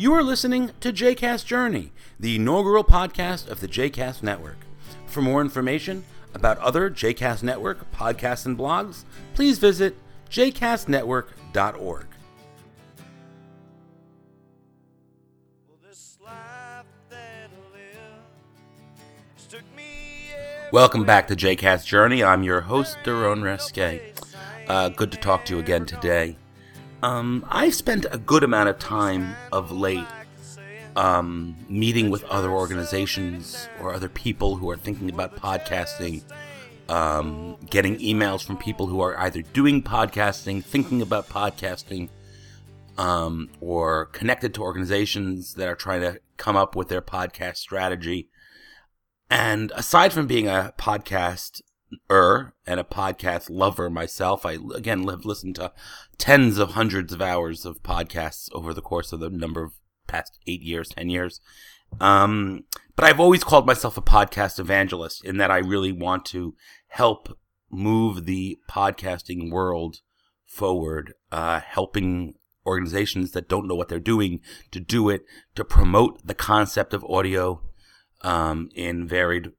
You are listening to JCast Journey, the inaugural podcast of the JCast Network. For more information about other JCast Network podcasts and blogs, please visit jcastnetwork.org. Welcome back to JCast Journey. I'm your host, Daron Reske. Uh, good to talk to you again today. Um, I spent a good amount of time of late um, meeting with other organizations or other people who are thinking about podcasting, um, getting emails from people who are either doing podcasting, thinking about podcasting, um, or connected to organizations that are trying to come up with their podcast strategy. And aside from being a podcast er and a podcast lover myself. I again have listened to tens of hundreds of hours of podcasts over the course of the number of past eight years, ten years. Um, but I've always called myself a podcast evangelist in that I really want to help move the podcasting world forward, uh, helping organizations that don't know what they're doing to do it, to promote the concept of audio um, in varied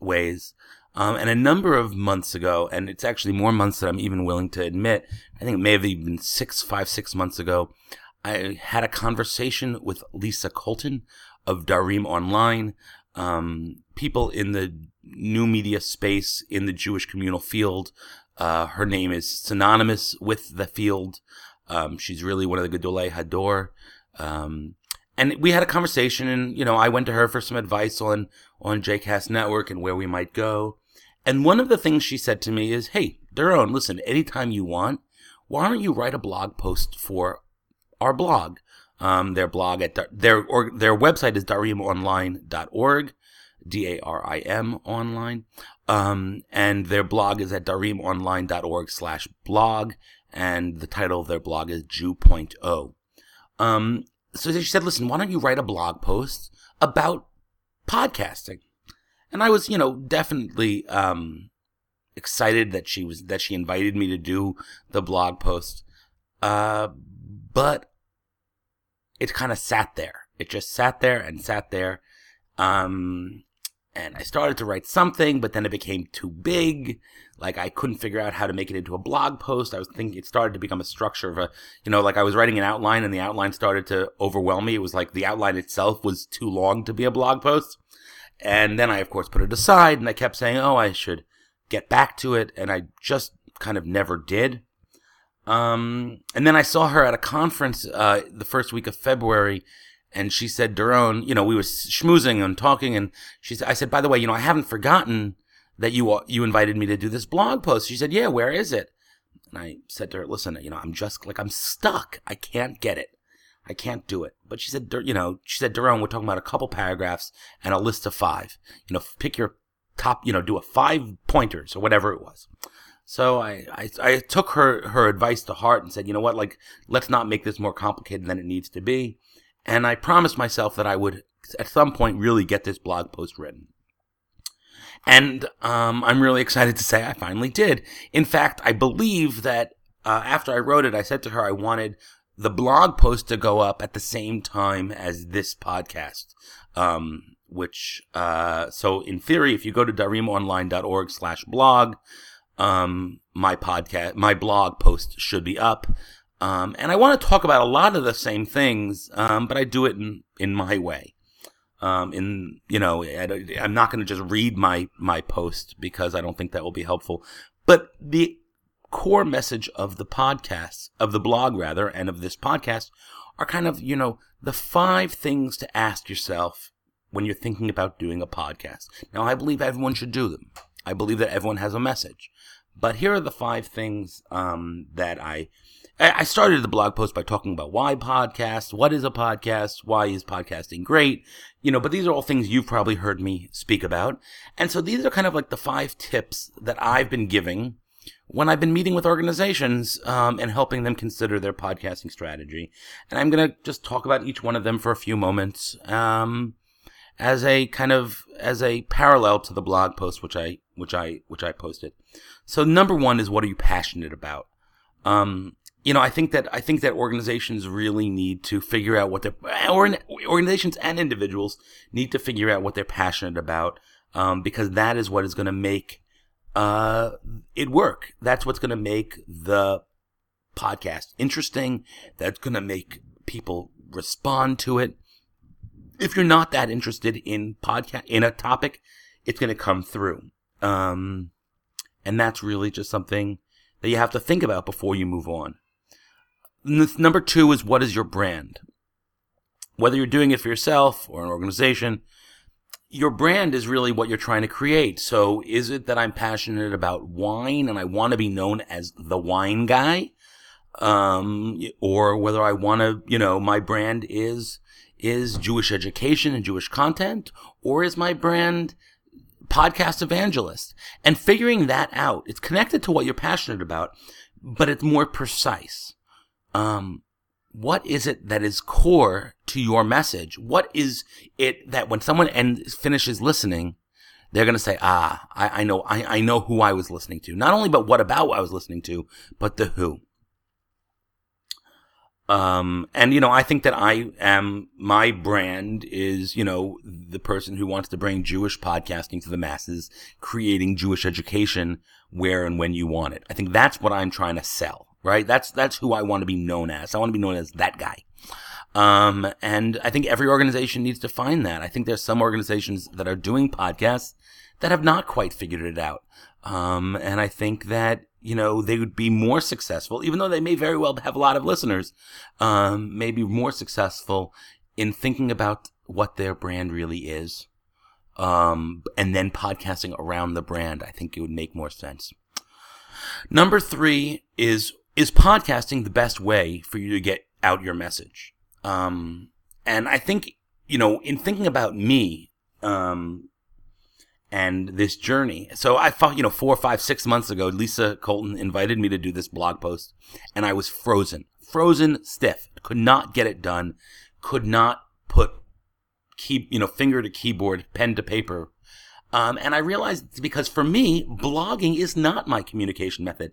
ways. Um, and a number of months ago, and it's actually more months than I'm even willing to admit. I think it may have even been six, five, six months ago. I had a conversation with Lisa Colton of Darim Online. Um, people in the new media space in the Jewish communal field. Uh, her name is synonymous with the field. Um, she's really one of the Gedolei Hador. Um, and we had a conversation and, you know, I went to her for some advice on, on JCast Network and where we might go. And one of the things she said to me is, Hey, Daron, listen, anytime you want, why don't you write a blog post for our blog? Um, their blog at their or their website is darimonline.org, D A R I M online. Um, and their blog is at darimonline.org slash blog. And the title of their blog is Jew.0. Um, so she said, listen, why don't you write a blog post about podcasting? And I was, you know, definitely um, excited that she was that she invited me to do the blog post. Uh, but it kind of sat there. It just sat there and sat there. Um, and I started to write something, but then it became too big. Like I couldn't figure out how to make it into a blog post. I was thinking it started to become a structure of a, you know, like I was writing an outline and the outline started to overwhelm me. It was like the outline itself was too long to be a blog post. And then I, of course, put it aside and I kept saying, oh, I should get back to it. And I just kind of never did. Um, and then I saw her at a conference uh, the first week of February, and she said, Daron, you know, we were schmoozing and talking, and she said, I said, by the way, you know, I haven't forgotten that you you invited me to do this blog post. She said, yeah, where is it? And I said to her, listen, you know, I'm just like I'm stuck. I can't get it. I can't do it. But she said, you know, she said, Daron, we're talking about a couple paragraphs and a list of five. You know, pick your top, you know, do a five pointers or whatever it was. So I, I, I took her, her advice to heart and said, you know what, like, let's not make this more complicated than it needs to be. And I promised myself that I would, at some point, really get this blog post written. And um, I'm really excited to say I finally did. In fact, I believe that uh, after I wrote it, I said to her I wanted the blog post to go up at the same time as this podcast. Um, which, uh, so in theory, if you go to darimonline.org slash blog, um, my podcast, my blog post should be up. Um, and I want to talk about a lot of the same things, um, but I do it in, in my way. Um, in, you know, I, I'm not going to just read my, my post because I don't think that will be helpful. But the core message of the podcast, of the blog rather, and of this podcast are kind of, you know, the five things to ask yourself when you're thinking about doing a podcast. Now, I believe everyone should do them. I believe that everyone has a message. But here are the five things um, that I. I started the blog post by talking about why podcasts, what is a podcast, why is podcasting great, you know, but these are all things you've probably heard me speak about. And so these are kind of like the five tips that I've been giving when I've been meeting with organizations um, and helping them consider their podcasting strategy. And I'm going to just talk about each one of them for a few moments um, as a kind of as a parallel to the blog post which I which I which I posted. So number one is what are you passionate about? Um, you know, I think that I think that organizations really need to figure out what they're or organizations and individuals need to figure out what they're passionate about, um, because that is what is going to make uh, it work. That's what's going to make the podcast interesting. That's going to make people respond to it. If you're not that interested in podcast in a topic, it's going to come through. Um, and that's really just something that you have to think about before you move on. Number two is what is your brand? Whether you're doing it for yourself or an organization, your brand is really what you're trying to create. So is it that I'm passionate about wine and I want to be known as the wine guy? Um, or whether I want to, you know, my brand is, is Jewish education and Jewish content, or is my brand podcast evangelist? And figuring that out, it's connected to what you're passionate about, but it's more precise. Um, what is it that is core to your message? What is it that when someone end, finishes listening, they're going to say, ah, I, I know, I, I know who I was listening to. Not only but what about what I was listening to, but the who. Um, and you know, I think that I am, my brand is, you know, the person who wants to bring Jewish podcasting to the masses, creating Jewish education where and when you want it. I think that's what I'm trying to sell right? That's that's who I want to be known as. I want to be known as that guy. Um, and I think every organization needs to find that. I think there's some organizations that are doing podcasts that have not quite figured it out. Um, and I think that you know they would be more successful, even though they may very well have a lot of listeners. Um, maybe more successful in thinking about what their brand really is. Um, and then podcasting around the brand. I think it would make more sense. Number three is is podcasting the best way for you to get out your message? Um, and I think, you know, in thinking about me, um, and this journey. So I thought, you know, four, five, six months ago, Lisa Colton invited me to do this blog post and I was frozen, frozen stiff, could not get it done, could not put key, you know, finger to keyboard, pen to paper. Um, and I realized because for me, blogging is not my communication method.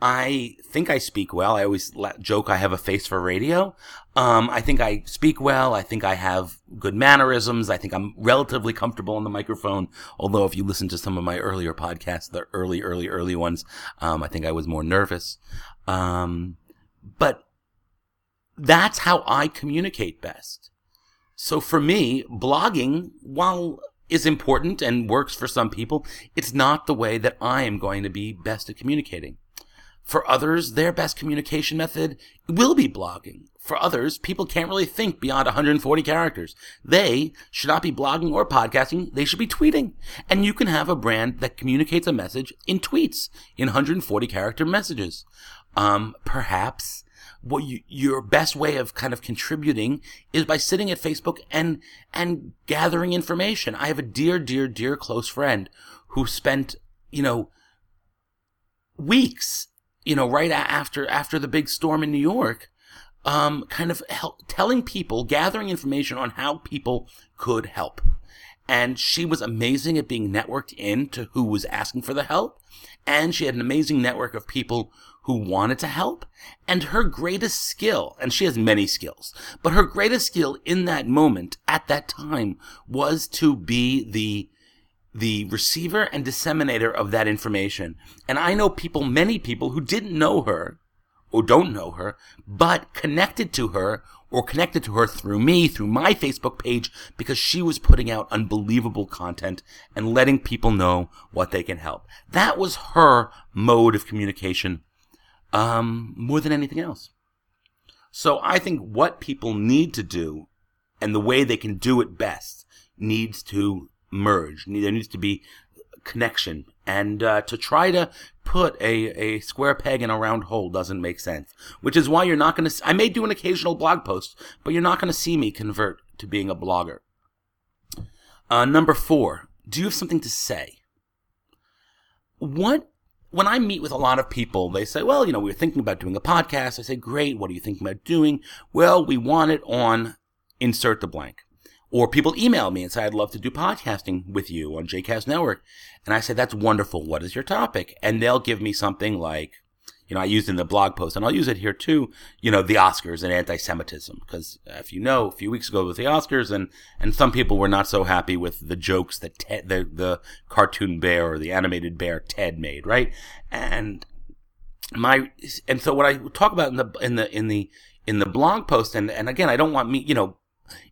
I think I speak well. I always joke I have a face for radio. Um, I think I speak well. I think I have good mannerisms. I think I'm relatively comfortable on the microphone. Although if you listen to some of my earlier podcasts, the early, early, early ones, um, I think I was more nervous. Um, but that's how I communicate best. So for me, blogging, while is important and works for some people, it's not the way that I am going to be best at communicating. For others, their best communication method will be blogging. For others, people can't really think beyond 140 characters. They should not be blogging or podcasting. They should be tweeting. And you can have a brand that communicates a message in tweets, in 140 character messages. Um, perhaps what you, your best way of kind of contributing is by sitting at Facebook and, and gathering information. I have a dear, dear, dear close friend who spent, you know, weeks you know, right after after the big storm in New York, um, kind of help, telling people, gathering information on how people could help. And she was amazing at being networked in to who was asking for the help. And she had an amazing network of people who wanted to help. And her greatest skill, and she has many skills, but her greatest skill in that moment, at that time, was to be the the receiver and disseminator of that information. And I know people, many people who didn't know her or don't know her, but connected to her or connected to her through me, through my Facebook page, because she was putting out unbelievable content and letting people know what they can help. That was her mode of communication, um, more than anything else. So I think what people need to do and the way they can do it best needs to merge. There needs to be connection. And uh, to try to put a, a square peg in a round hole doesn't make sense. Which is why you're not going to. I may do an occasional blog post, but you're not going to see me convert to being a blogger. Uh, number four, do you have something to say? What when I meet with a lot of people, they say, well, you know, we are thinking about doing a podcast. I say, great. What are you thinking about doing? Well, we want it on insert the blank. Or people email me and say, I'd love to do podcasting with you on JCast Network. And I say, that's wonderful. What is your topic? And they'll give me something like, you know, I used in the blog post, and I'll use it here too. You know, the Oscars and anti-Semitism, because if you know, a few weeks ago with the Oscars, and and some people were not so happy with the jokes that Ted, the the cartoon bear or the animated bear Ted made, right? And my and so what I talk about in the in the in the in the blog post, and and again, I don't want me, you know,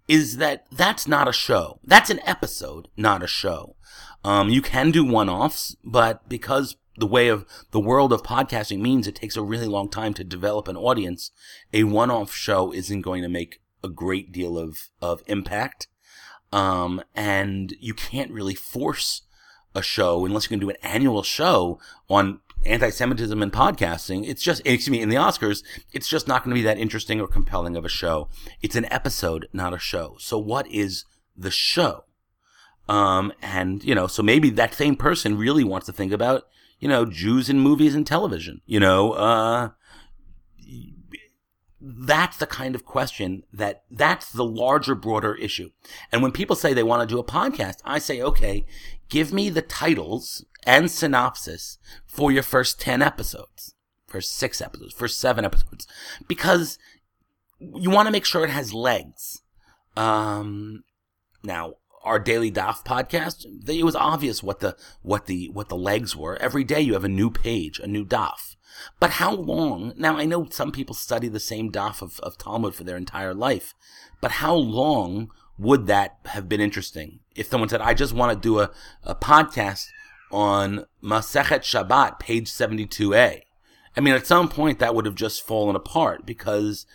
is that that's not a show. That's an episode, not a show. Um, you can do one-offs, but because the way of the world of podcasting means it takes a really long time to develop an audience. A one-off show isn't going to make a great deal of, of impact. Um, and you can't really force a show unless you can do an annual show on anti-Semitism and podcasting. It's just, excuse me, in the Oscars, it's just not going to be that interesting or compelling of a show. It's an episode, not a show. So what is the show? Um, and, you know, so maybe that same person really wants to think about you know, Jews in movies and television. You know, uh, that's the kind of question that that's the larger, broader issue. And when people say they want to do a podcast, I say, okay, give me the titles and synopsis for your first 10 episodes, first six episodes, first seven episodes, because you want to make sure it has legs. Um, now, our daily daf podcast, it was obvious what the what the what the legs were. Every day you have a new page, a new daf. But how long? Now I know some people study the same daf of, of Talmud for their entire life, but how long would that have been interesting? If someone said, "I just want to do a, a podcast on Masechet Shabbat, page seventy-two a," I mean, at some point that would have just fallen apart because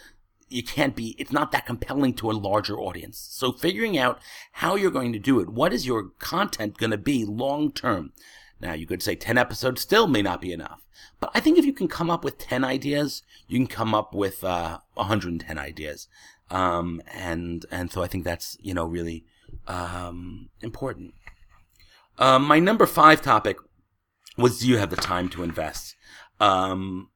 you can't be, it's not that compelling to a larger audience. So figuring out how you're going to do it, what is your content going to be long term? Now you could say 10 episodes still may not be enough, but I think if you can come up with 10 ideas, you can come up with, uh, 110 ideas. Um, and, and so I think that's, you know, really, um, important. Um, my number five topic was do you have the time to invest? Um,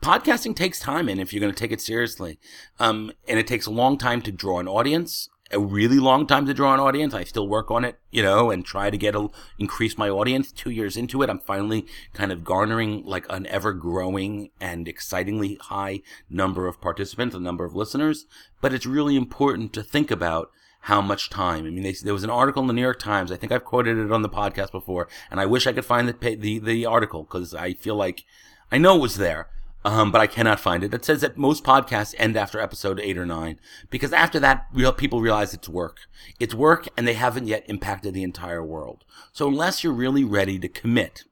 podcasting takes time and if you're going to take it seriously um, and it takes a long time to draw an audience a really long time to draw an audience i still work on it you know and try to get a increase my audience two years into it i'm finally kind of garnering like an ever growing and excitingly high number of participants a number of listeners but it's really important to think about how much time. I mean, they, there was an article in the New York Times. I think I've quoted it on the podcast before, and I wish I could find the the, the article because I feel like I know it was there um, but I cannot find it. That says that most podcasts end after episode eight or nine because after that, real people realize it's work. It's work, and they haven't yet impacted the entire world. So unless you're really ready to commit,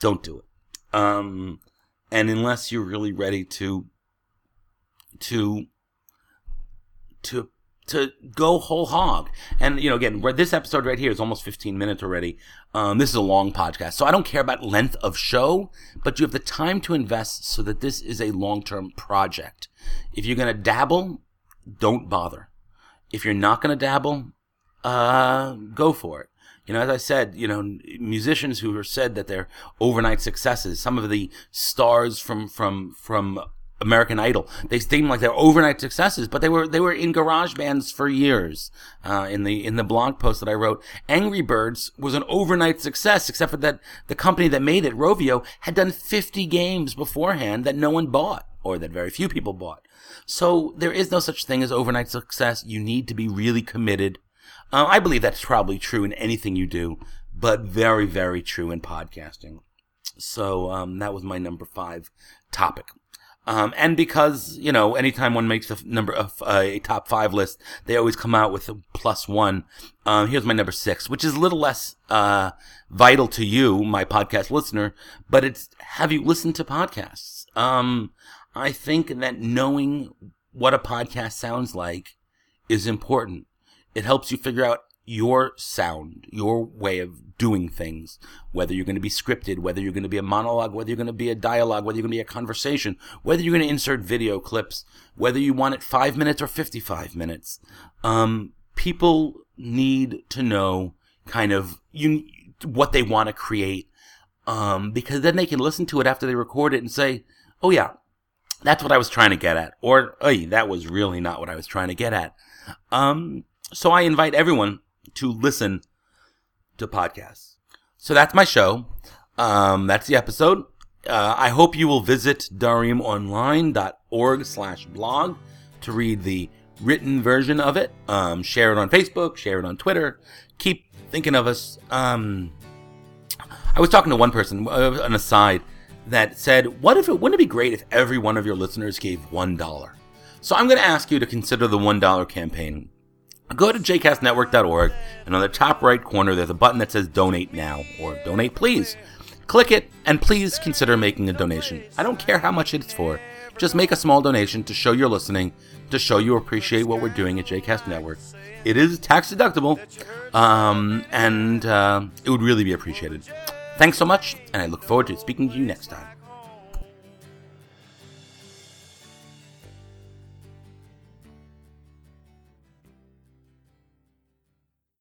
don't do it. Um, and unless you're really ready to to to to go whole hog. And, you know, again, this episode right here is almost 15 minutes already. Um, this is a long podcast. So I don't care about length of show, but you have the time to invest so that this is a long-term project. If you're going to dabble, don't bother. If you're not going to dabble, uh, go for it. You know, as I said, you know, musicians who are said that they're overnight successes, some of the stars from, from, from American Idol. They seem like they're overnight successes, but they were they were in garage bands for years. Uh, in the in the blog post that I wrote, Angry Birds was an overnight success, except for that the company that made it, Rovio, had done 50 games beforehand that no one bought or that very few people bought. So there is no such thing as overnight success. You need to be really committed. Uh, I believe that's probably true in anything you do, but very very true in podcasting. So um, that was my number five topic. Um, and because, you know, anytime one makes a number of uh, a top five list, they always come out with a plus one. Um, here's my number six, which is a little less, uh, vital to you, my podcast listener, but it's, have you listened to podcasts? Um, I think that knowing what a podcast sounds like is important. It helps you figure out your sound, your way of doing things, whether you're going to be scripted, whether you're going to be a monologue, whether you're going to be a dialogue, whether you're going to be a conversation, whether you're going to insert video clips, whether you want it five minutes or 55 minutes. Um, people need to know kind of you, what they want to create. Um, because then they can listen to it after they record it and say, oh yeah, that's what I was trying to get at. Or, hey, that was really not what I was trying to get at. Um, so I invite everyone to listen to podcasts. So that's my show. Um, that's the episode. Uh, I hope you will visit darimonline.org slash blog to read the written version of it. Um, share it on Facebook, share it on Twitter. Keep thinking of us. Um, I was talking to one person, uh, an aside, that said, "What if it wouldn't it be great if every one of your listeners gave one dollar?" So I'm going to ask you to consider the one dollar campaign. Go to jcastnetwork.org, and on the top right corner, there's a button that says "Donate Now" or "Donate Please." Click it, and please consider making a donation. I don't care how much it's for. Just make a small donation to show you're listening, to show you appreciate what we're doing at JCast Network. It is tax deductible, um, and uh, it would really be appreciated. Thanks so much, and I look forward to speaking to you next time.